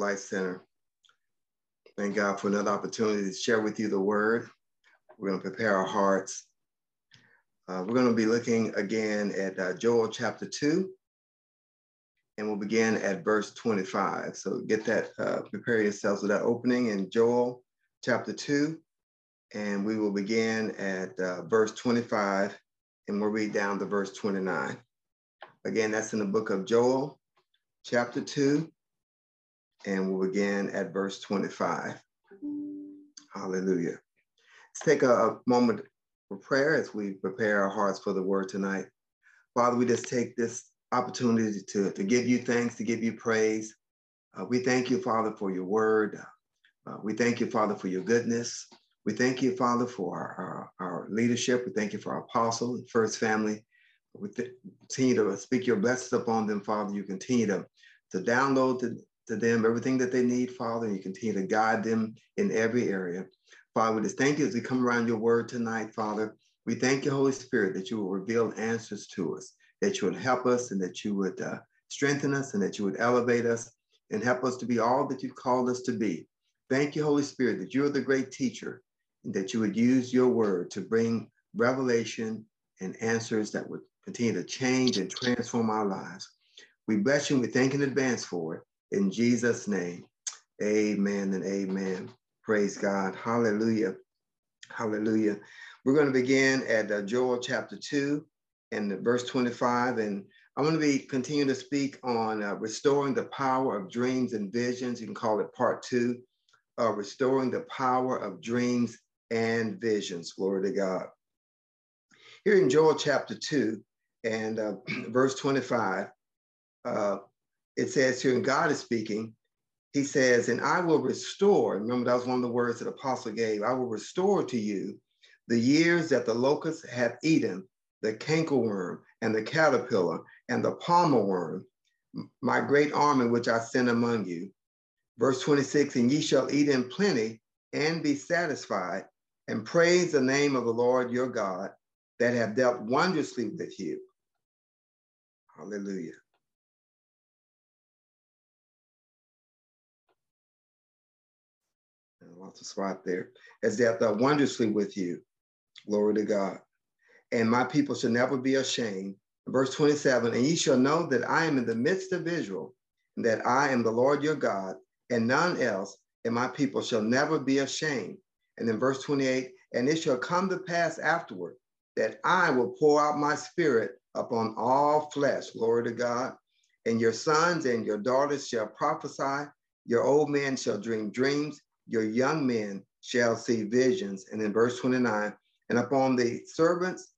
Life Center. Thank God for another opportunity to share with you the word. We're going to prepare our hearts. Uh, we're going to be looking again at uh, Joel chapter 2, and we'll begin at verse 25. So get that, uh, prepare yourselves with that opening in Joel chapter 2, and we will begin at uh, verse 25, and we'll read down to verse 29. Again, that's in the book of Joel, chapter 2, and we'll begin at verse 25. Hallelujah. Let's take a, a moment for prayer as we prepare our hearts for the word tonight. Father, we just take this opportunity to, to give you thanks, to give you praise. Uh, we thank you, Father, for your word. Uh, we thank you, Father, for your goodness. We thank you, Father, for our, our, our leadership. We thank you for our apostle and first family. We th- continue to speak your blessings upon them, Father. You continue to, to download to, to them everything that they need, Father. And you continue to guide them in every area. Father, we just thank you as we come around your word tonight, Father. We thank you, Holy Spirit, that you will reveal answers to us, that you would help us and that you would uh, strengthen us and that you would elevate us and help us to be all that you've called us to be. Thank you, Holy Spirit, that you're the great teacher and that you would use your word to bring revelation and answers that would continue to change and transform our lives. We bless you and we thank in advance for it. In Jesus' name, amen and amen. Praise God. Hallelujah. Hallelujah. We're going to begin at uh, Joel chapter 2 and verse 25. And I'm going to be continuing to speak on uh, restoring the power of dreams and visions. You can call it part two, uh, restoring the power of dreams and visions. Glory to God. Here in Joel chapter 2, and uh, verse 25, uh, it says here, and God is speaking, he says, and I will restore, remember that was one of the words that the Apostle gave, I will restore to you the years that the locusts have eaten, the cankerworm and the caterpillar and the palmer worm, my great army which I sent among you. Verse 26, and ye shall eat in plenty and be satisfied, and praise the name of the Lord your God that have dealt wondrously with you. Hallelujah. Of spot there. As they have dealt wondrously with you. Glory to God. And my people shall never be ashamed. Verse 27, and ye shall know that I am in the midst of Israel, and that I am the Lord your God, and none else, and my people shall never be ashamed. And then verse 28, and it shall come to pass afterward that I will pour out my spirit upon all flesh, glory to God. And your sons and your daughters shall prophesy, your old men shall dream dreams, your young men shall see visions. And in verse 29, and upon the servants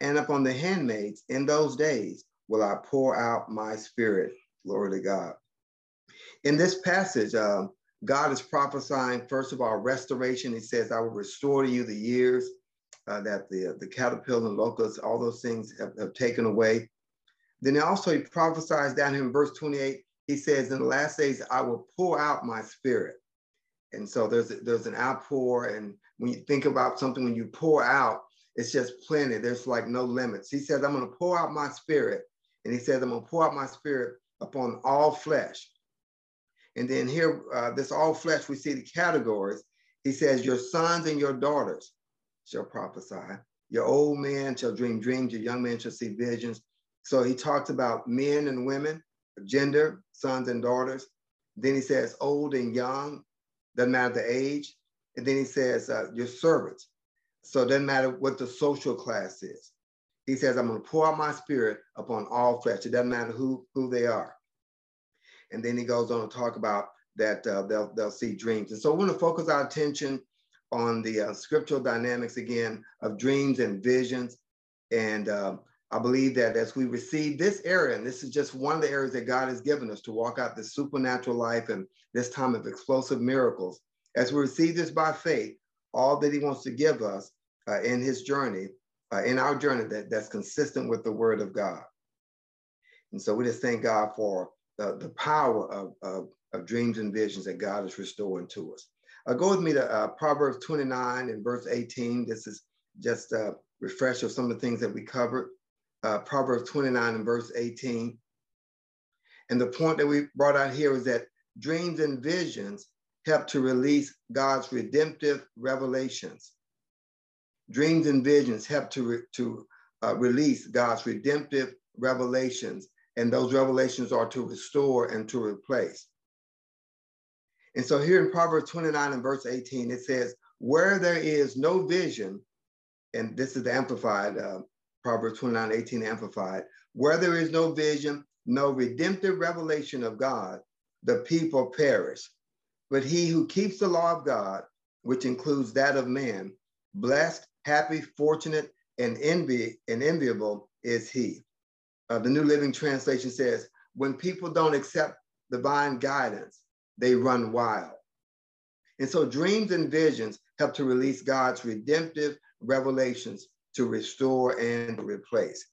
and upon the handmaids in those days will I pour out my spirit. Glory to God. In this passage, uh, God is prophesying, first of all, restoration. He says, I will restore to you the years uh, that the, the caterpillar and locusts, all those things have, have taken away. Then also he prophesies down here in verse 28, he says, in the last days, I will pour out my spirit. And so there's, there's an outpour. And when you think about something, when you pour out, it's just plenty. There's like no limits. He says, I'm going to pour out my spirit. And he says, I'm going to pour out my spirit upon all flesh. And then here, uh, this all flesh, we see the categories. He says, Your sons and your daughters shall prophesy. Your old man shall dream dreams, your young man shall see visions. So he talks about men and women, gender, sons and daughters. Then he says old and young, doesn't matter the age. And then he says uh, your servants. So it doesn't matter what the social class is. He says, I'm going to pour out my spirit upon all flesh. It doesn't matter who, who they are. And then he goes on to talk about that uh, they'll, they'll see dreams. And so we're going to focus our attention on the uh, scriptural dynamics again of dreams and visions. And uh, I believe that as we receive this area, and this is just one of the areas that God has given us to walk out this supernatural life and this time of explosive miracles, as we receive this by faith, all that He wants to give us uh, in His journey, uh, in our journey, that, that's consistent with the Word of God. And so we just thank God for the, the power of, of, of dreams and visions that God is restoring to us. Uh, go with me to uh, Proverbs 29 and verse 18. This is just a refresh of some of the things that we covered. Uh, Proverbs 29 and verse 18. And the point that we brought out here is that dreams and visions help to release God's redemptive revelations. Dreams and visions help to, re- to uh, release God's redemptive revelations, and those revelations are to restore and to replace. And so here in Proverbs 29 and verse 18, it says, Where there is no vision, and this is the Amplified, uh, Proverbs 29, 18 Amplified, where there is no vision, no redemptive revelation of God, the people perish. But he who keeps the law of God, which includes that of man, blessed, happy, fortunate, and envy and enviable is he. Uh, the New Living Translation says, when people don't accept divine guidance, they run wild. And so dreams and visions help to release God's redemptive revelations to restore and replace.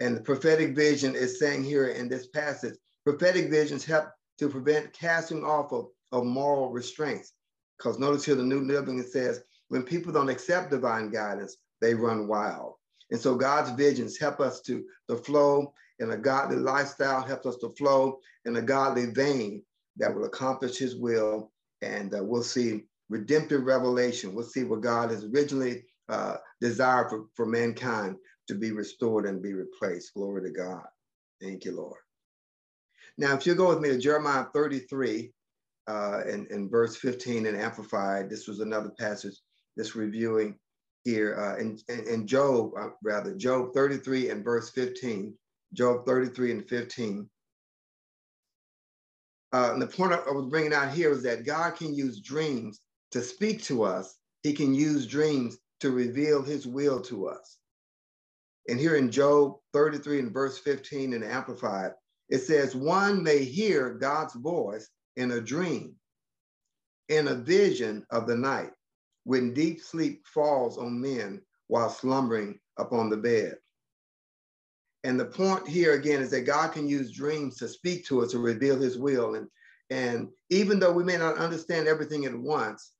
And the prophetic vision is saying here in this passage, prophetic visions help to prevent casting off of, of moral restraints. Because notice here the New Living says, when people don't accept divine guidance, they run wild. And so God's visions help us to, to flow in a godly lifestyle, helps us to flow in a godly vein that will accomplish his will. And uh, we'll see redemptive revelation. We'll see what God has originally uh, desired for, for mankind to be restored and be replaced. Glory to God. Thank you, Lord. Now, if you go with me to Jeremiah 33 uh, and, and verse 15 and Amplified, this was another passage that's reviewing here uh, in, in, Job, uh, rather, Job 33 and verse 15. Job 33 and 15. Uh, and the point I was bringing out here is that God can use dreams to speak to us. He can use dreams to reveal his will to us. And here in Job 33 and verse 15 in Amplified, it says, One may hear God's voice in a dream, in a vision of the night, when deep sleep falls on men while slumbering upon the bed. And the point here again is that God can use dreams to speak to us to reveal his will. And, and even though we may not understand everything at once,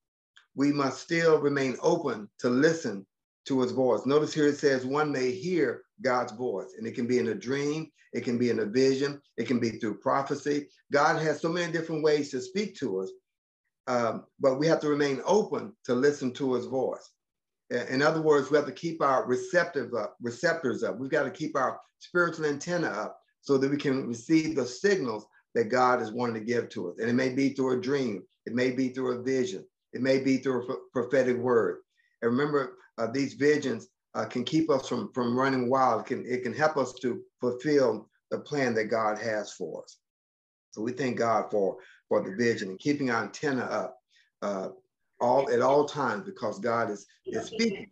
we must still remain open to listen to his voice. Notice here it says one may hear God's voice, and it can be in a dream, it can be in a vision, it can be through prophecy. God has so many different ways to speak to us, um, but we have to remain open to listen to his voice. In other words, we have to keep our receptive up, receptors up. We've got to keep our spiritual antenna up so that we can receive the signals that God is wanting to give to us. And it may be through a dream, it may be through a vision, it may be through a prophetic word. And remember, uh, these visions uh, can keep us from, from running wild. It can, it can help us to fulfill the plan that God has for us. So we thank God for, for the vision and keeping our antenna up uh, all at all times because God is, is speaking.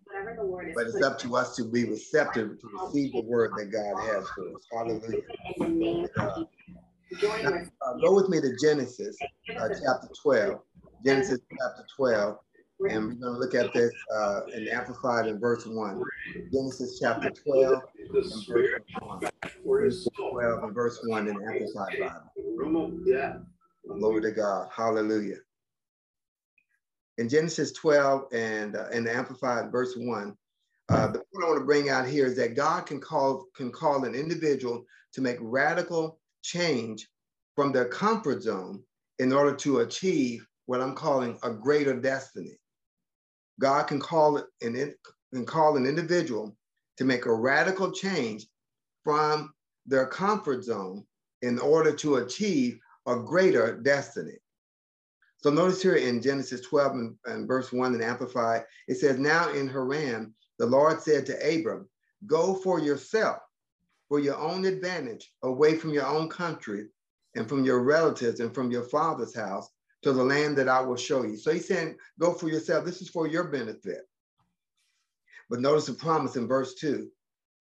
But it's up to us to be receptive to receive the word that God has for us. Hallelujah. Uh, now, uh, go with me to Genesis uh, chapter 12. Genesis chapter 12. And we're going to look at this uh, in Amplified in verse 1. Genesis chapter 12 and verse 1. Genesis 12 and verse 1 in Amplified Bible. Glory to God. Hallelujah. In Genesis 12 and uh, in the Amplified verse 1, uh, the point I want to bring out here is that God can call, can call an individual to make radical change from their comfort zone in order to achieve what I'm calling a greater destiny. God can call an, can call an individual to make a radical change from their comfort zone in order to achieve a greater destiny. So notice here in Genesis 12 and, and verse 1 in Amplified, it says, Now in Haran, the Lord said to Abram, Go for yourself, for your own advantage, away from your own country and from your relatives and from your father's house to the land that I will show you. So he's saying, go for yourself. This is for your benefit. But notice the promise in verse 2,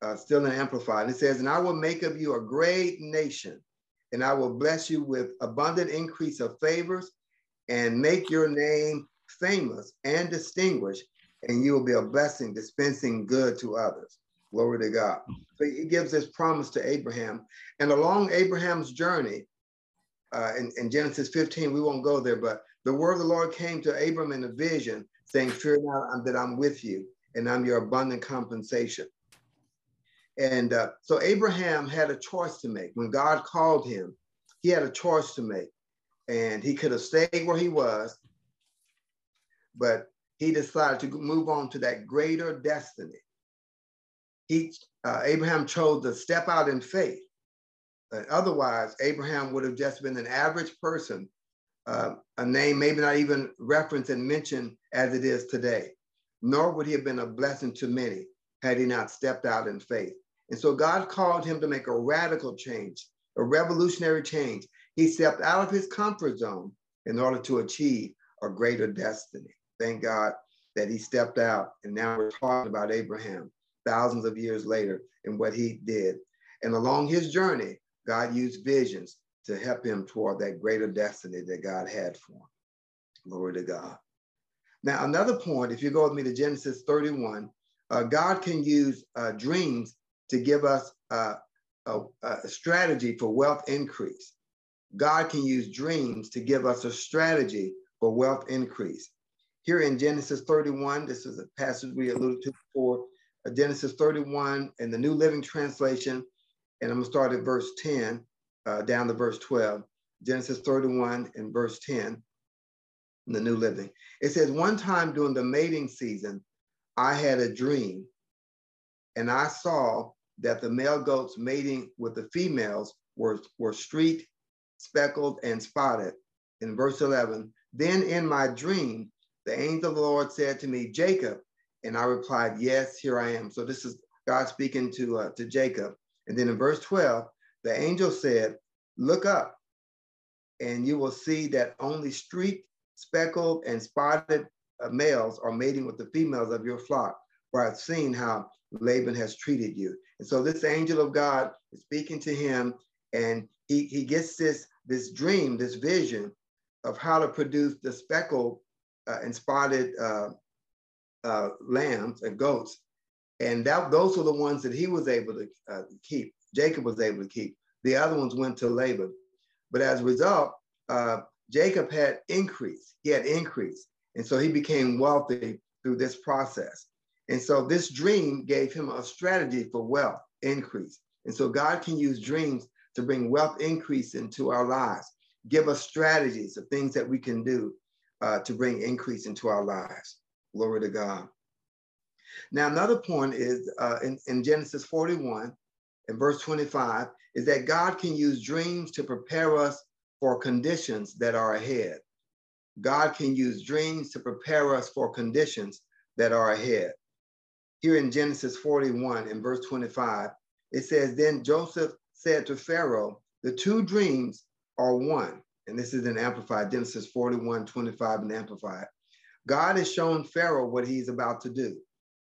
uh, still in Amplified. It says, And I will make of you a great nation, and I will bless you with abundant increase of favors, and make your name famous and distinguished, and you will be a blessing, dispensing good to others. Glory to God. So he gives this promise to Abraham. And along Abraham's journey, uh, in, in, Genesis 15, we won't go there, but the word of the Lord came to Abram in a vision saying, Fear not that I'm with you, and I'm your abundant compensation. And uh, so Abraham had a choice to make. When God called him, he had a choice to make. and he could have stayed where he was, but he decided to move on to that greater destiny. He, uh, Abraham chose to step out in faith. Otherwise, Abraham would have just been an average person, uh, a name maybe not even referenced and mentioned as it is today. Nor would he have been a blessing to many had he not stepped out in faith. And so God called him to make a radical change, a revolutionary change. He stepped out of his comfort zone in order to achieve a greater destiny. Thank God that he stepped out. And now we're talking about Abraham thousands of years later and what he did. And along his journey, God used visions to help him toward that greater destiny that God had for him. Glory to God. Now, another point, if you go with me to Genesis 31, uh, God can use uh, dreams to give us uh, a, a strategy for wealth increase. God can use dreams to give us a strategy for wealth increase. Here in Genesis 31, this is a passage we alluded to before, uh, Genesis 31 in the New Living Translation, and I'm gonna start at verse 10 uh, down to verse 12. Genesis 31 and verse 10 in the New Living. It says, One time during the mating season, I had a dream, and I saw that the male goats mating with the females were, were streaked, speckled, and spotted. In verse 11, then in my dream, the angel of the Lord said to me, Jacob. And I replied, Yes, here I am. So this is God speaking to, uh, to Jacob. And then in verse 12, the angel said, Look up, and you will see that only streaked, speckled, and spotted uh, males are mating with the females of your flock, for I've seen how Laban has treated you. And so this angel of God is speaking to him, and he, he gets this, this dream, this vision of how to produce the speckled uh, and spotted uh, uh, lambs and goats. And that, those were the ones that he was able to uh, keep. Jacob was able to keep. The other ones went to Laban. But as a result, uh, Jacob had increase. He had increase. And so he became wealthy through this process. And so this dream gave him a strategy for wealth increase. And so God can use dreams to bring wealth increase into our lives, give us strategies of things that we can do uh, to bring increase into our lives. Glory to God. Now, another point is uh, in, in Genesis 41 and verse 25 is that God can use dreams to prepare us for conditions that are ahead. God can use dreams to prepare us for conditions that are ahead. Here in Genesis 41 and verse 25, it says, Then Joseph said to Pharaoh, The two dreams are one. And this is an Amplified, Genesis 41, 25 and Amplified. God has shown Pharaoh what he's about to do.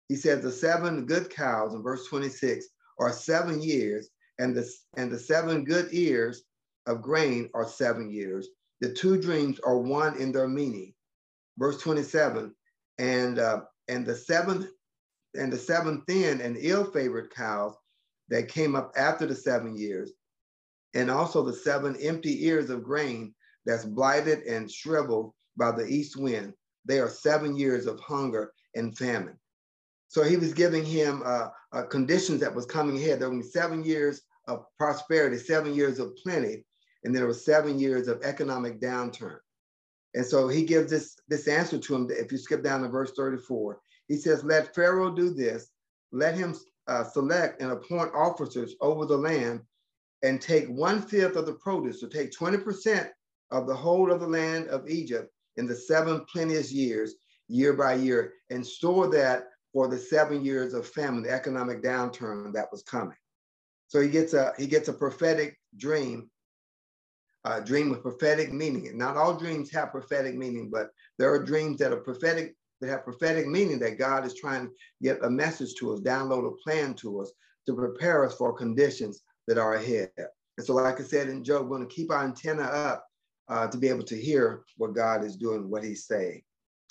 He said, The seven good cows in verse 26 are seven years, and the, and the seven good ears of grain are seven years. The two dreams are one in their meaning. Verse 27, and uh, and the seventh and the seven thin and ill-favored cows that came up after the seven years, and also the seven empty ears of grain that's blighted and shriveled by the east wind. They are seven years of hunger and famine. So he was giving him uh, uh, conditions that was coming ahead. There were seven years of prosperity, seven years of plenty, and there were seven years of economic downturn. And so he gives this, this answer to him. If you skip down to verse 34, he says, Let Pharaoh do this. Let him uh, select and appoint officers over the land and take one fifth of the produce, so take 20% of the whole of the land of Egypt in the seven plenteous years, year by year, and store that for the seven years of famine, the economic downturn that was coming. So he gets a he gets a prophetic dream, a dream with prophetic meaning. And not all dreams have prophetic meaning, but there are dreams that are prophetic that have prophetic meaning that God is trying to get a message to us, download a plan to us to prepare us for conditions that are ahead. And so, like I said in Job, we're going to keep our antenna up uh, to be able to hear what God is doing, what He's saying.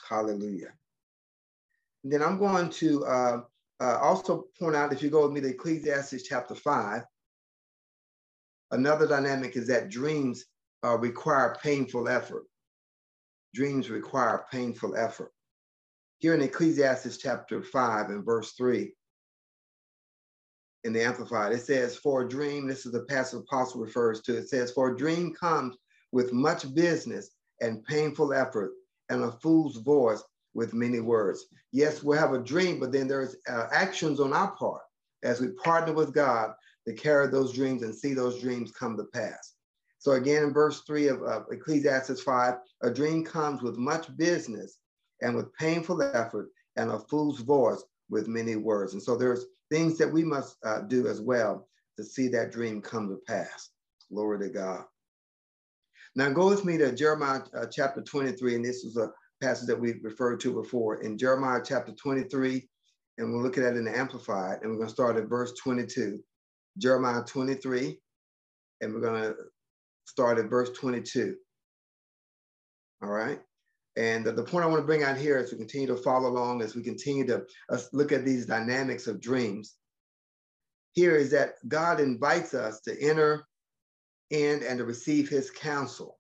Hallelujah. Then I'm going to uh, uh, also point out, if you go with me to Ecclesiastes chapter 5, another dynamic is that dreams uh, require painful effort. Dreams require painful effort. Here in Ecclesiastes chapter 5 and verse 3, in the Amplified, it says, For a dream, this is the passage apostle refers to, it says, For a dream comes with much business and painful effort, and a fool's voice with many words. Yes, we'll have a dream, but then there's uh, actions on our part as we partner with God to carry those dreams and see those dreams come to pass. So again, in verse three of, of Ecclesiastes 5, a dream comes with much business and with painful effort and a fool's voice with many words. And so there's things that we must uh, do as well to see that dream come to pass. Glory to God. Now go with me to Jeremiah uh, chapter 23, and this is a passage that we've referred to before in Jeremiah chapter 23, and we'll look at it in the Amplified, and we're going to start at verse 22. Jeremiah 23, and we're going to start at verse 22. All right. And the, the point I want to bring out here as we continue to follow along as we continue to uh, look at these dynamics of dreams. Here is that God invites us to enter in and to receive his counsel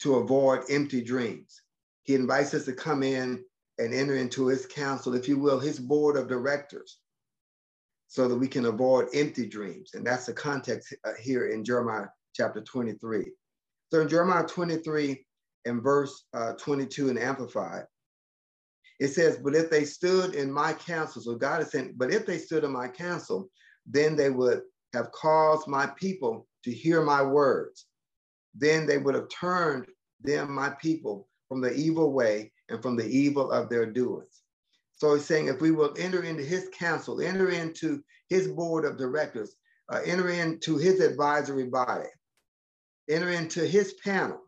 to avoid empty dreams. He invites us to come in and enter into his council, if you will, his board of directors, so that we can avoid empty dreams. And that's the context uh, here in Jeremiah chapter 23. So in Jeremiah 23 and verse uh, 22 in Amplified, it says, But if they stood in my council, so God is saying, But if they stood in my council, then they would have caused my people to hear my words. Then they would have turned them, my people, from the evil way and from the evil of their doings. So he's saying if we will enter into his council, enter into his board of directors, uh, enter into his advisory body, enter into his panel.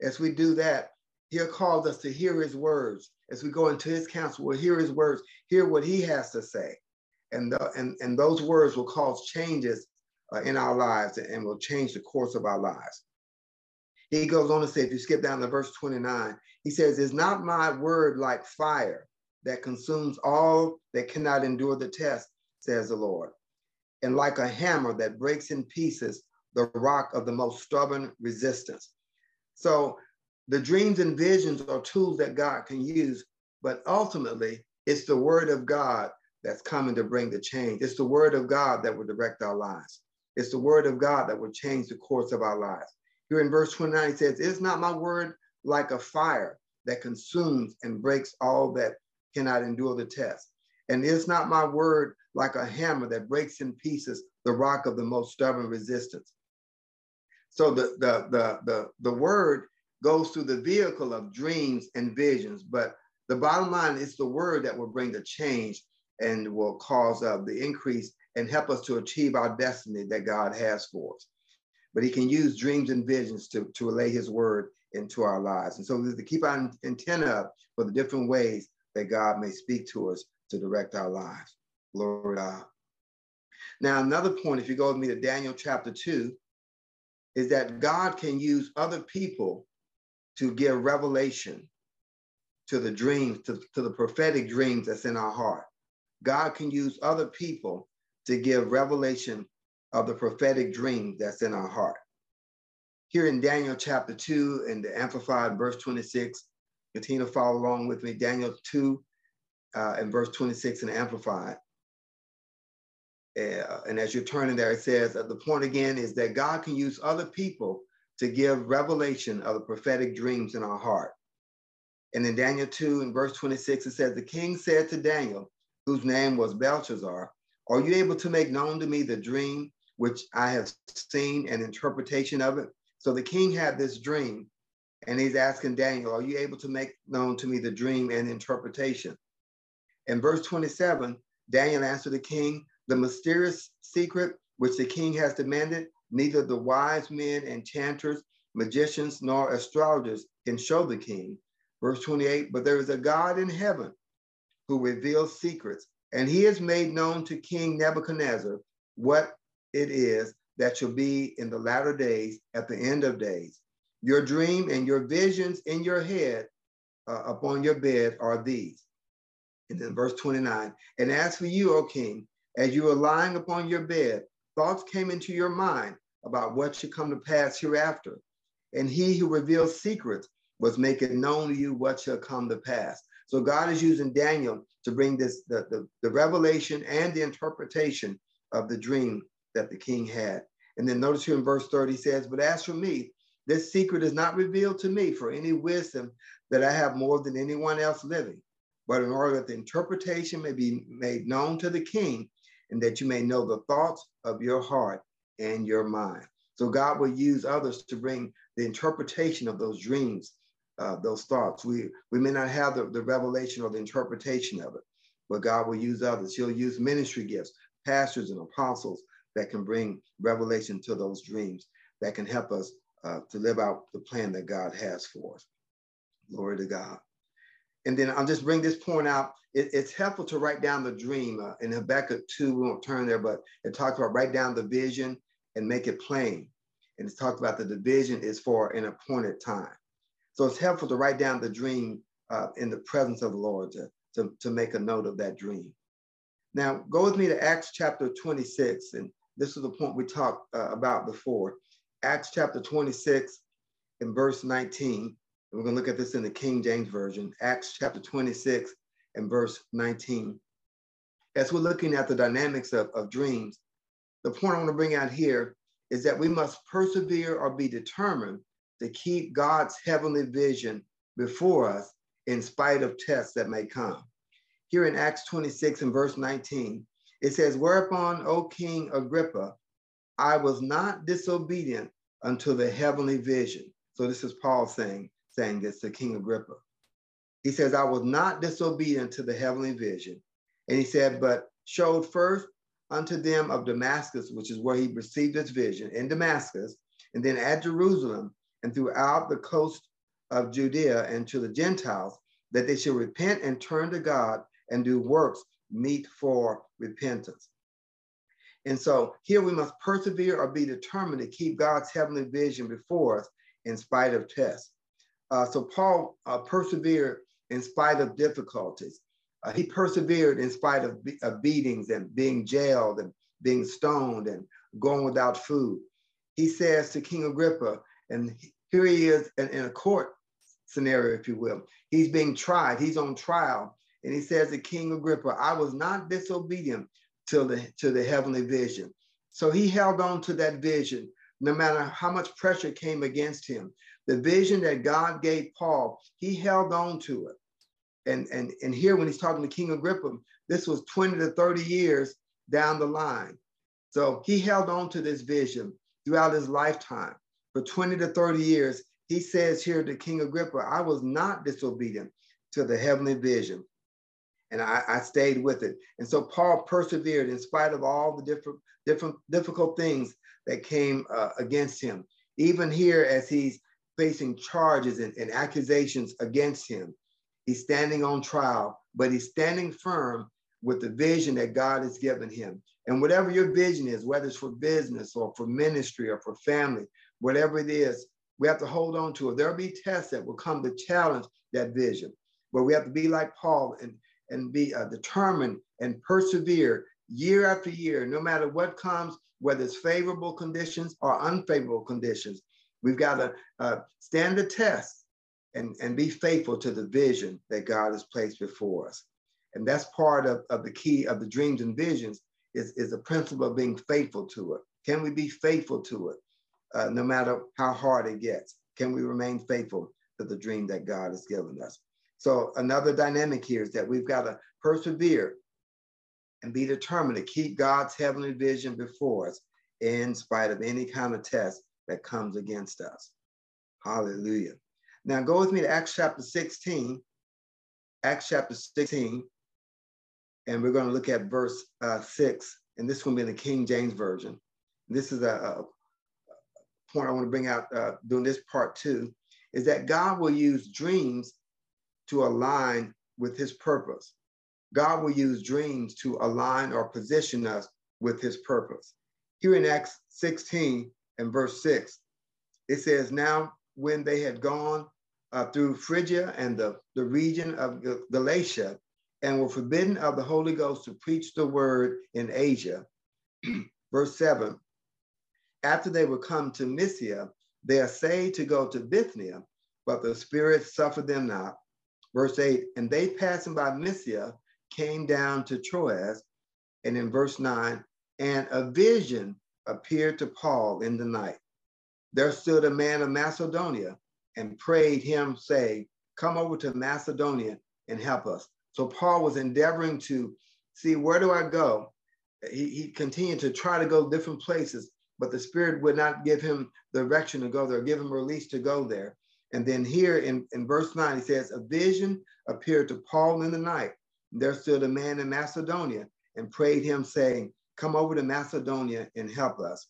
As we do that, he'll cause us to hear his words. As we go into his council, we'll hear his words, hear what he has to say. And, the, and, and those words will cause changes uh, in our lives and will change the course of our lives. He goes on to say, if you skip down to verse 29, he says, Is not my word like fire that consumes all that cannot endure the test, says the Lord, and like a hammer that breaks in pieces the rock of the most stubborn resistance. So the dreams and visions are tools that God can use, but ultimately it's the word of God that's coming to bring the change. It's the word of God that will direct our lives. It's the word of God that will change the course of our lives. Here in verse 29, he says, Is not my word like a fire that consumes and breaks all that cannot endure the test? And is not my word like a hammer that breaks in pieces the rock of the most stubborn resistance? So the, the, the, the, the word goes through the vehicle of dreams and visions, but the bottom line is the word that will bring the change and will cause uh, the increase and help us to achieve our destiny that God has for us but he can use dreams and visions to, to relay his word into our lives. And so to keep our antenna up for the different ways that God may speak to us to direct our lives. Glory God. Now, another point, if you go with me to Daniel chapter 2, is that God can use other people to give revelation to the dreams, to, to the prophetic dreams that's in our heart. God can use other people to give revelation of the prophetic dream that's in our heart. Here in Daniel chapter 2 in the Amplified verse 26, continue to follow along with me. Daniel 2 uh, and verse 26 in Amplified. Uh, and as you're turning there, it says uh, the point again is that God can use other people to give revelation of the prophetic dreams in our heart. And in Daniel 2 and verse 26, it says, The king said to Daniel, whose name was Belshazzar, Are you able to make known to me the dream which I have seen and interpretation of it. So the king had this dream, and he's asking Daniel, Are you able to make known to me the dream and interpretation? In verse 27, Daniel answered the king, The mysterious secret which the king has demanded, neither the wise men, enchanters, magicians, nor astrologers can show the king. Verse 28, But there is a God in heaven who reveals secrets, and he has made known to King Nebuchadnezzar what it is that shall be in the latter days at the end of days. Your dream and your visions in your head uh, upon your bed are these. And then verse 29 And as for you, O king, as you were lying upon your bed, thoughts came into your mind about what should come to pass hereafter. And he who reveals secrets was making known to you what shall come to pass. So God is using Daniel to bring this the, the, the revelation and the interpretation of the dream that the king had. And then notice here in verse 30 says, But as for me, this secret is not revealed to me for any wisdom that I have more than anyone else living, but in order that the interpretation may be made known to the king and that you may know the thoughts of your heart and your mind. So God will use others to bring the interpretation of those dreams, uh, those thoughts. We, we may not have the, the revelation or the interpretation of it, but God will use others. He'll use ministry gifts, pastors and apostles that can bring revelation to those dreams, that can help us uh, to live out the plan that God has for us. Glory to God. And then I'll just bring this point out. It, it's helpful to write down the dream. Uh, in Habakkuk 2, we won't turn there, but it talks about write down the vision and make it plain. And it's talked about the division is for an appointed time. So it's helpful to write down the dream uh, in the presence of the Lord to, to, to make a note of that dream. Now, go with me to Acts chapter 26. And this is the point we talked uh, about before. Acts chapter 26 and verse 19. We're going to look at this in the King James Version, Acts chapter 26 and verse 19. As we're looking at the dynamics of, of dreams, the point I want to bring out here is that we must persevere or be determined to keep God's heavenly vision before us in spite of tests that may come. Here in Acts 26 and verse 19, it says, Whereupon, O King Agrippa, I was not disobedient unto the heavenly vision. So this is Paul saying, saying this to King Agrippa. He says, I was not disobedient to the heavenly vision. And he said, but showed first unto them of Damascus, which is where he received his vision in Damascus, and then at Jerusalem and throughout the coast of Judea and to the Gentiles, that they should repent and turn to God and do works meet for repentance. And so here we must persevere or be determined to keep God's heavenly vision before us in spite of tests. Uh, so Paul uh, persevered in spite of difficulties. Uh, he persevered in spite of, be- of beatings and being jailed and being stoned and going without food. He says to King Agrippa, and here he is in, in a court scenario, if you will. He's being tried, he's on trial. And he says to King Agrippa, I was not disobedient to the, to the heavenly vision. So he held on to that vision, no matter how much pressure came against him. The vision that God gave Paul, he held on to it and, and, and here when he's talking to King Agrippa, this was 20 to 30 years down the line. So he held on to this vision throughout his lifetime. For 20 to 30 years, he says here to King Agrippa, I was not disobedient to the heavenly vision. And I, I stayed with it. And so Paul persevered in spite of all the different, different difficult things that came uh, against him. Even here, as he's facing charges and, and accusations against him, He's standing on trial, but he's standing firm with the vision that God has given him. And whatever your vision is, whether it's for business or for ministry or for family, whatever it is, we have to hold on to it. There'll be tests that will come to challenge that vision, but we have to be like Paul and, and be uh, determined and persevere year after year, no matter what comes, whether it's favorable conditions or unfavorable conditions. We've got to uh, stand the test and, and be faithful to the vision that God has placed before us. And that's part of, of the key of the dreams and visions is, is the principle of being faithful to it. Can we be faithful to it uh, no matter how hard it gets? Can we remain faithful to the dream that God has given us? So another dynamic here is that we've got to persevere and be determined to keep God's heavenly vision before us in spite of any kind of test that comes against us. Hallelujah. Now go with me to Acts chapter 16. Acts chapter 16. And we're going to look at verse uh, 6. And this will be in the King James Version. This is a, a point I want to bring out uh, during this part two, is that God will use dreams to align with his purpose. God will use dreams to align or position us with his purpose. Here in Acts 16 and verse 6, it says, Now when they had gone uh, through Phrygia and the, the region of Galatia and were forbidden of the Holy Ghost to preach the word in Asia. Verse 7 After they were come to Mysia, they essayed to go to Bithynia, but the Spirit suffered them not. Verse 8 And they passing by Mysia came down to Troas. And in verse 9, and a vision appeared to Paul in the night. There stood a man of Macedonia and prayed him, saying, Come over to Macedonia and help us. So Paul was endeavoring to see where do I go? He, he continued to try to go different places, but the Spirit would not give him direction to go there, give him release to go there. And then here in, in verse 9, he says, A vision appeared to Paul in the night. There stood a man in Macedonia and prayed him, saying, Come over to Macedonia and help us.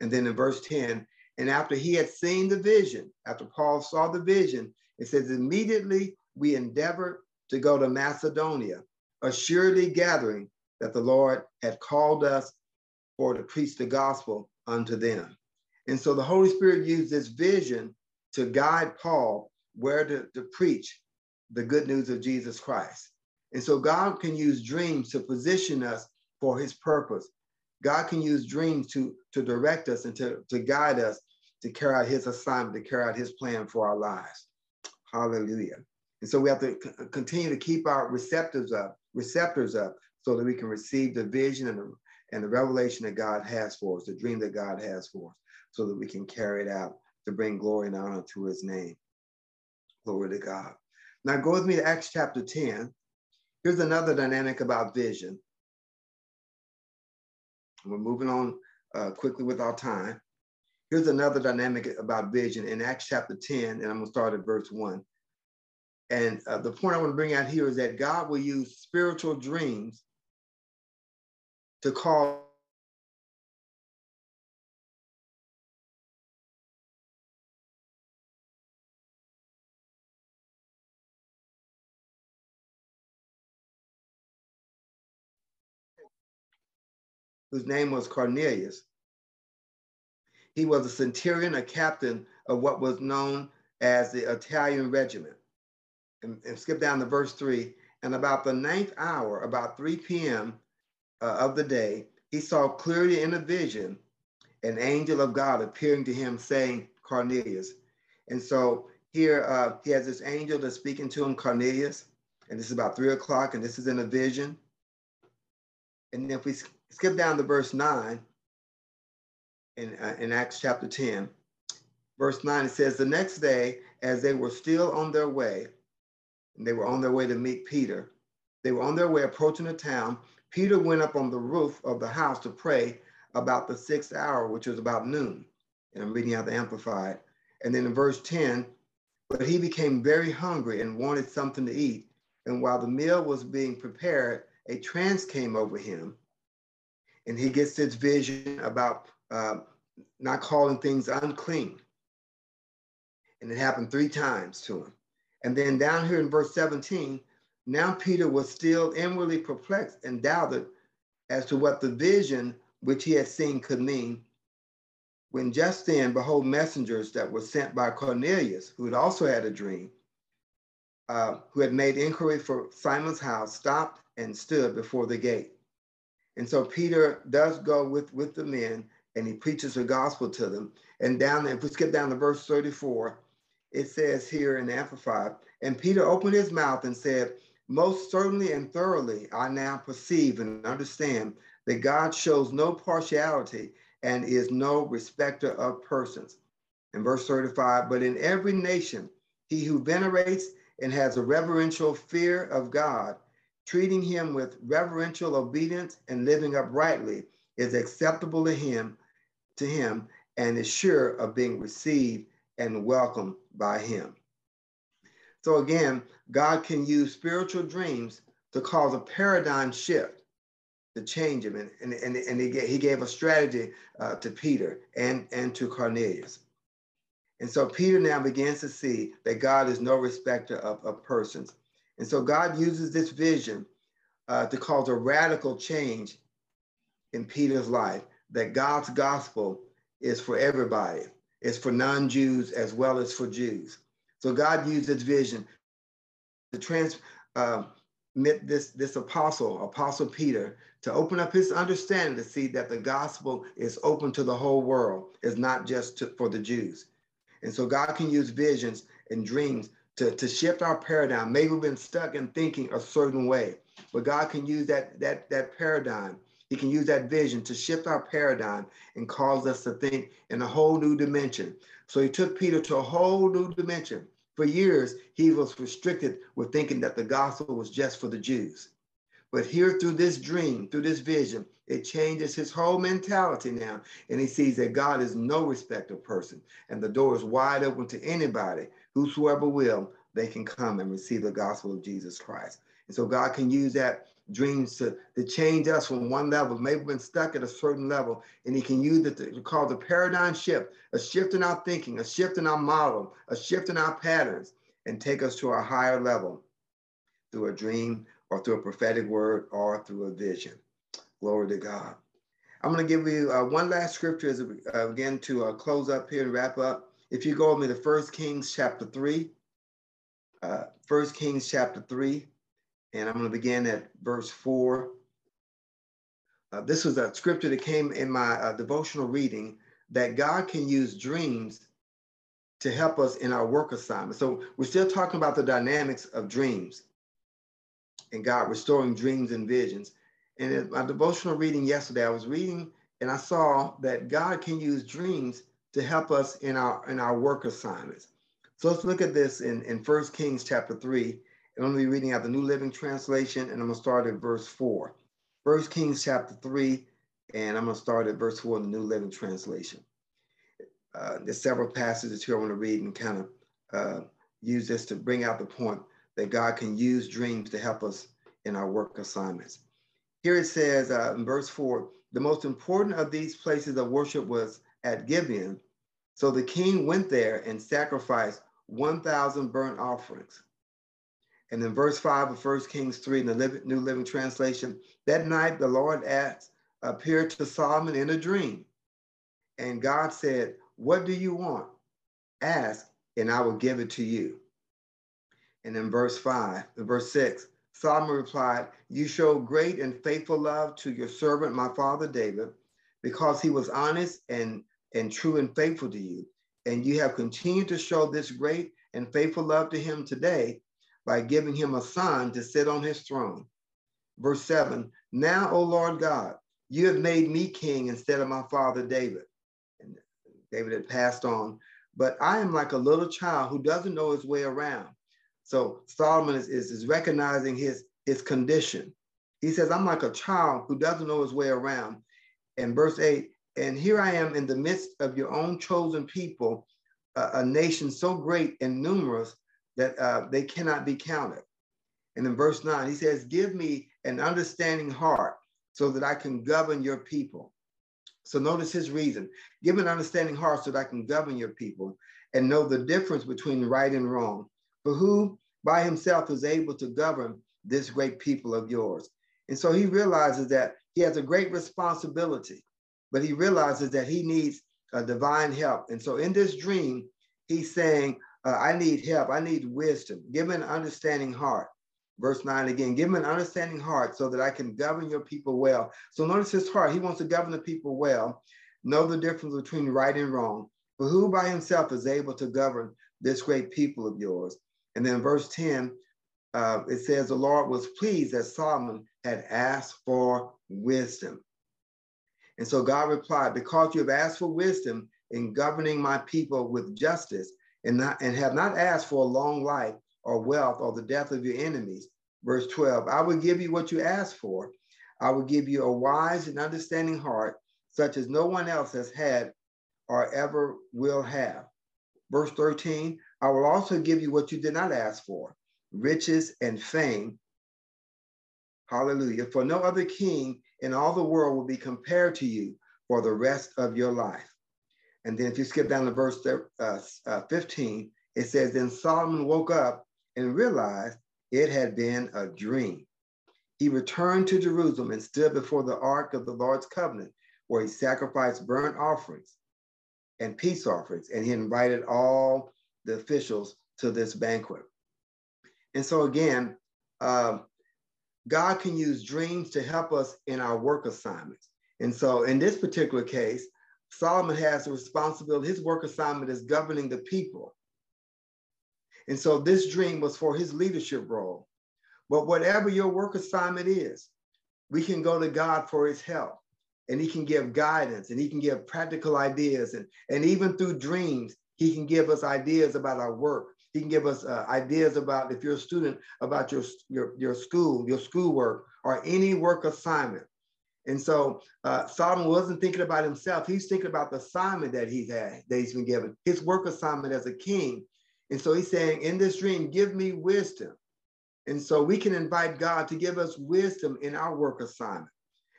And then in verse 10, and after he had seen the vision, after Paul saw the vision, it says, Immediately we endeavored to go to Macedonia, assuredly gathering that the Lord had called us for to preach the gospel unto them. And so the Holy Spirit used this vision to guide Paul where to, to preach the good news of Jesus Christ. And so God can use dreams to position us for his purpose. God can use dreams to, to direct us and to, to guide us to carry out his assignment, to carry out his plan for our lives. Hallelujah. And so we have to continue to keep our receptors up, receptors up, so that we can receive the vision and the, and the revelation that God has for us, the dream that God has for us, so that we can carry it out to bring glory and honor to his name. Glory to God. Now go with me to Acts chapter 10. Here's another dynamic about vision. We're moving on uh, quickly with our time. Here's another dynamic about vision in Acts chapter 10, and I'm going to start at verse 1. And uh, the point I want to bring out here is that God will use spiritual dreams to call whose name was Cornelius. He was a centurion, a captain of what was known as the Italian regiment. And, and skip down to verse three. And about the ninth hour, about 3 p.m. Uh, of the day, he saw clearly in a vision an angel of God appearing to him, saying, Cornelius. And so here uh, he has this angel that's speaking to him, Cornelius. And this is about three o'clock, and this is in a vision. And if we skip down to verse 9 in, uh, in Acts chapter 10, verse 9, it says, The next day, as they were still on their way, and they were on their way to meet Peter, they were on their way approaching the town. Peter went up on the roof of the house to pray about the sixth hour, which was about noon. And I'm reading out the Amplified. And then in verse 10, but he became very hungry and wanted something to eat. And while the meal was being prepared, a trance came over him and he gets this vision about uh, not calling things unclean. And it happened three times to him. And then down here in verse 17, now Peter was still inwardly perplexed and doubted as to what the vision which he had seen could mean. When just then, behold, messengers that were sent by Cornelius, who had also had a dream, uh, who had made inquiry for Simon's house, stopped and stood before the gate. And so Peter does go with, with the men and he preaches the gospel to them. And down there, if we skip down to verse 34, it says here in Amplified, and Peter opened his mouth and said, Most certainly and thoroughly, I now perceive and understand that God shows no partiality and is no respecter of persons. In verse 35, but in every nation, he who venerates and has a reverential fear of God treating him with reverential obedience and living uprightly is acceptable to him to him and is sure of being received and welcomed by him so again god can use spiritual dreams to cause a paradigm shift to change him. And, and, and, and he, gave, he gave a strategy uh, to peter and, and to cornelius. And so peter now begins to see that god is no respecter of, of persons. And so God uses this vision uh, to cause a radical change in Peter's life that God's gospel is for everybody, it's for non Jews as well as for Jews. So God used this vision to transmit uh, this, this apostle, Apostle Peter, to open up his understanding to see that the gospel is open to the whole world, it's not just to, for the Jews. And so God can use visions and dreams to, to shift our paradigm. Maybe we've been stuck in thinking a certain way, but God can use that, that, that paradigm He can use that vision to shift our paradigm and cause us to think in a whole new dimension. So he took Peter to a whole new dimension. For years, he was restricted with thinking that the gospel was just for the Jews. But here, through this dream, through this vision, it changes his whole mentality now. And he sees that God is no respecter of person. And the door is wide open to anybody, whosoever will, they can come and receive the gospel of Jesus Christ. And so God can use that dreams to, to change us from one level. Maybe we've been stuck at a certain level, and he can use it to, cause a paradigm shift, a shift in our thinking, a shift in our model, a shift in our patterns, and take us to a higher level through a dream or through a prophetic word or through a vision. Glory to God. I'm going to give you uh, one last scripture as uh, again to uh, close up here and wrap up. If you go with me to First Kings chapter 3, uh, First Kings chapter 3, and I'm going to begin at verse 4. Uh, this was a scripture that came in my uh, devotional reading that God can use dreams to help us in our work assignment. So we're still talking about the dynamics of dreams and God restoring dreams and visions. And in my devotional reading yesterday, I was reading and I saw that God can use dreams to help us in our in our work assignments. So let's look at this in, in 1 Kings chapter 3. And I'm going to be reading out the New Living Translation, and I'm going to start at verse 4. 1 Kings chapter 3, and I'm going to start at verse 4 in the New Living Translation. Uh, there's several passages here I want to read and kind of uh, use this to bring out the point that God can use dreams to help us in our work assignments. Here it says uh, in verse 4 the most important of these places of worship was at Gibeon. So the king went there and sacrificed 1,000 burnt offerings. And in verse 5 of 1 Kings 3 in the New Living Translation, that night the Lord asked, appeared to Solomon in a dream. And God said, What do you want? Ask, and I will give it to you. And in verse 5, in verse 6, Solomon replied, You showed great and faithful love to your servant, my father David, because he was honest and, and true and faithful to you. And you have continued to show this great and faithful love to him today by giving him a son to sit on his throne. Verse 7 Now, O Lord God, you have made me king instead of my father David. And David had passed on, but I am like a little child who doesn't know his way around. So Solomon is, is, is recognizing his, his condition. He says, I'm like a child who doesn't know his way around. And verse 8, and here I am in the midst of your own chosen people, uh, a nation so great and numerous that uh, they cannot be counted. And in verse 9, he says, Give me an understanding heart so that I can govern your people. So notice his reason. Give an understanding heart so that I can govern your people and know the difference between right and wrong. For who by himself is able to govern this great people of yours. And so he realizes that he has a great responsibility, but he realizes that he needs a divine help. And so in this dream, he's saying, uh, I need help. I need wisdom. Give me an understanding heart. Verse 9 again, give me an understanding heart so that I can govern your people well. So notice his heart. He wants to govern the people well, know the difference between right and wrong. But who by himself is able to govern this great people of yours? And then verse 10, uh, it says, The Lord was pleased that Solomon had asked for wisdom. And so God replied, Because you have asked for wisdom in governing my people with justice, and, not, and have not asked for a long life or wealth or the death of your enemies. Verse 12, I will give you what you asked for. I will give you a wise and understanding heart, such as no one else has had or ever will have. Verse 13, I will also give you what you did not ask for riches and fame. Hallelujah. For no other king in all the world will be compared to you for the rest of your life. And then if you skip down to verse uh, uh, 15, it says, Then Solomon woke up and realized it had been a dream. He returned to Jerusalem and stood before the ark of the Lord's covenant, where he sacrificed burnt offerings and peace offerings, and he invited all the officials to this banquet. And so, again, uh, God can use dreams to help us in our work assignments. And so, in this particular case, Solomon has a responsibility. His work assignment is governing the people. And so, this dream was for his leadership role. But whatever your work assignment is, we can go to God for his help and he can give guidance and he can give practical ideas and, and even through dreams he can give us ideas about our work he can give us uh, ideas about if you're a student about your, your your school your schoolwork or any work assignment and so uh, solomon wasn't thinking about himself he's thinking about the assignment that he's had that he's been given his work assignment as a king and so he's saying in this dream give me wisdom and so we can invite god to give us wisdom in our work assignment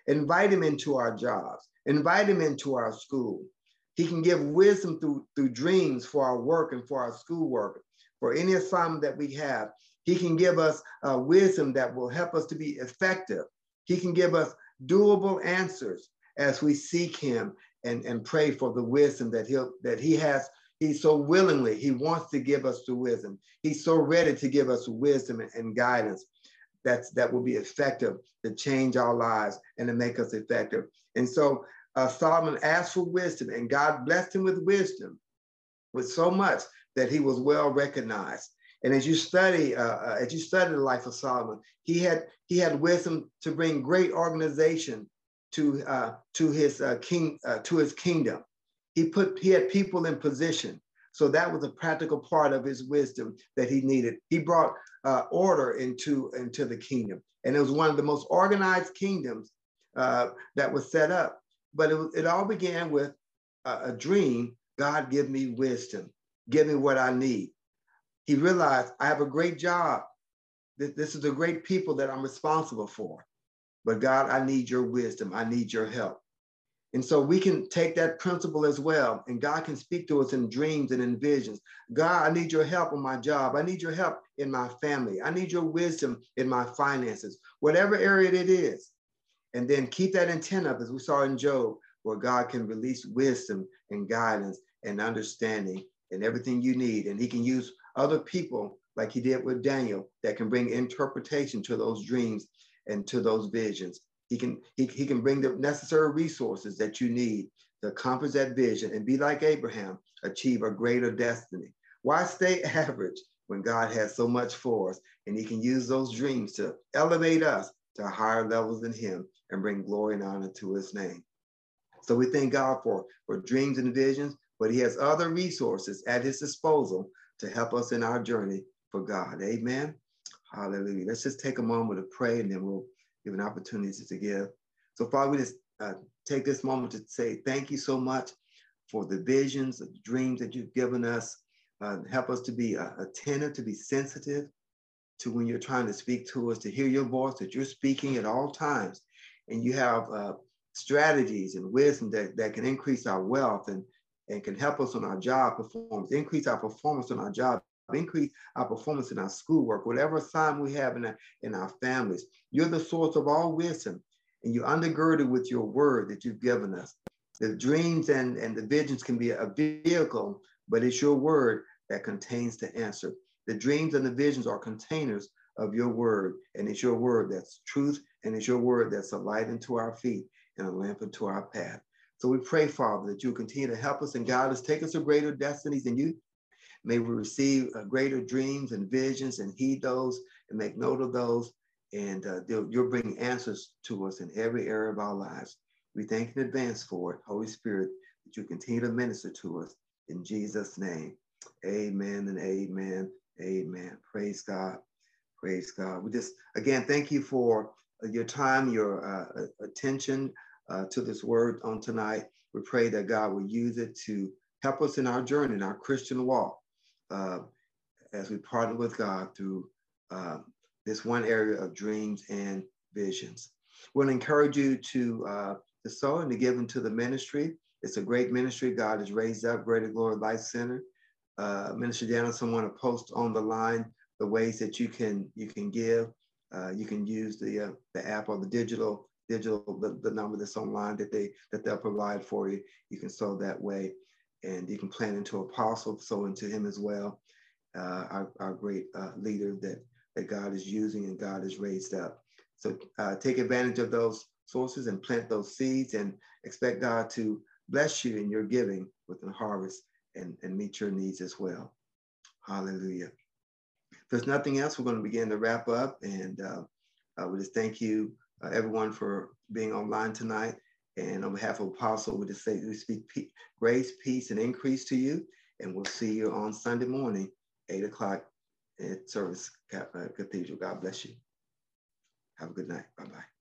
invite him into our jobs, invite him into our school. He can give wisdom through, through dreams for our work and for our schoolwork, for any assignment that we have. He can give us uh, wisdom that will help us to be effective. He can give us doable answers as we seek him and, and pray for the wisdom that he'll that he has. He so willingly, he wants to give us the wisdom. He's so ready to give us wisdom and, and guidance that's that will be effective to change our lives and to make us effective. And so uh, Solomon asked for wisdom, and God blessed him with wisdom, with so much that he was well recognized. And as you study, uh, uh, as you study the life of Solomon, he had he had wisdom to bring great organization to uh, to his uh, king uh, to his kingdom. He put he had people in position. So that was a practical part of his wisdom that he needed. He brought uh, order into, into the kingdom. And it was one of the most organized kingdoms that was set up. But it, it all began with a, a dream God, give me wisdom, give me what I need. He realized I have a great job. This, is a great people that I'm responsible for. But God, I need your wisdom. I need your help. And so we can take that principle as well, and God can speak to us in dreams and in visions. God, I need your help on my job. I need your help in my family. I need your wisdom in my finances, whatever area it is. And then keep that intent up, as we saw in Job, where God can release wisdom and guidance and understanding and everything you need. And he can use other people, like he did with Daniel, that can bring interpretation to those dreams and to those visions. He can, he, he can bring the necessary resources that you need to accomplish that vision and be like Abraham, achieve a greater destiny. Why stay average when God has so much for us and he can use those dreams to elevate us to higher levels than him and bring glory and honor to his name. So we thank God for, for dreams and visions, but he has other resources at his disposal to help us in our journey for God. Amen. Hallelujah. Let's just take a moment to pray and then we'll give an opportunity to give. So, Father, we just uh, take this moment to say thank you so much for the visions, the dreams that you've given us. Uh, help us to be uh, attentive, to be sensitive to when you're trying to speak to us, to hear your voice, that you're speaking at all times. And you have uh, strategies and wisdom that, that can increase our wealth and, and can help us on our job performance, increase our performance on our job increase our performance in our schoolwork, whatever assignment we have in our, in our families. You're the source of all wisdom, and you're undergirded with your word that you've given us. The dreams and, and the visions can be a vehicle, but it's your word that contains the answer. The dreams and the visions are containers of your word, and it's your word that's truth, and it's your word that's a light unto our feet and a lamp unto our path. So we pray, Father, that you continue to help us and guide us, take us to greater destinies in you, May we receive uh, greater dreams and visions and heed those and make note of those. And uh, you'll bring answers to us in every area of our lives. We thank in advance for it, Holy Spirit, that you continue to minister to us. In Jesus' name, amen and amen. Amen. Praise God. Praise God. We just, again, thank you for your time, your uh, attention uh, to this word on tonight. We pray that God will use it to help us in our journey, in our Christian walk uh, as we partner with God through uh, this one area of dreams and visions. We want to encourage you to, uh, to sow and to give into the ministry. It's a great ministry God has raised up, Greater Glory Life Center. Uh, Minister Danielson want to post on the line the ways that you can you can give. Uh, you can use the the app or the digital digital the, the number that's online that they that they'll provide for you. You can sow that way and you can plan into apostle, so into him as well, uh, our, our great uh, leader that, that God is using and God has raised up. So uh, take advantage of those sources and plant those seeds and expect God to bless you in your giving with the harvest and, and meet your needs as well. Hallelujah. If there's nothing else, we're going to begin to wrap up and uh, uh, we just thank you uh, everyone for being online tonight. And on behalf of Apostle, we just say we speak pe- grace, peace, and increase to you. And we'll see you on Sunday morning, 8 o'clock at Service uh, Cathedral. God bless you. Have a good night. Bye bye.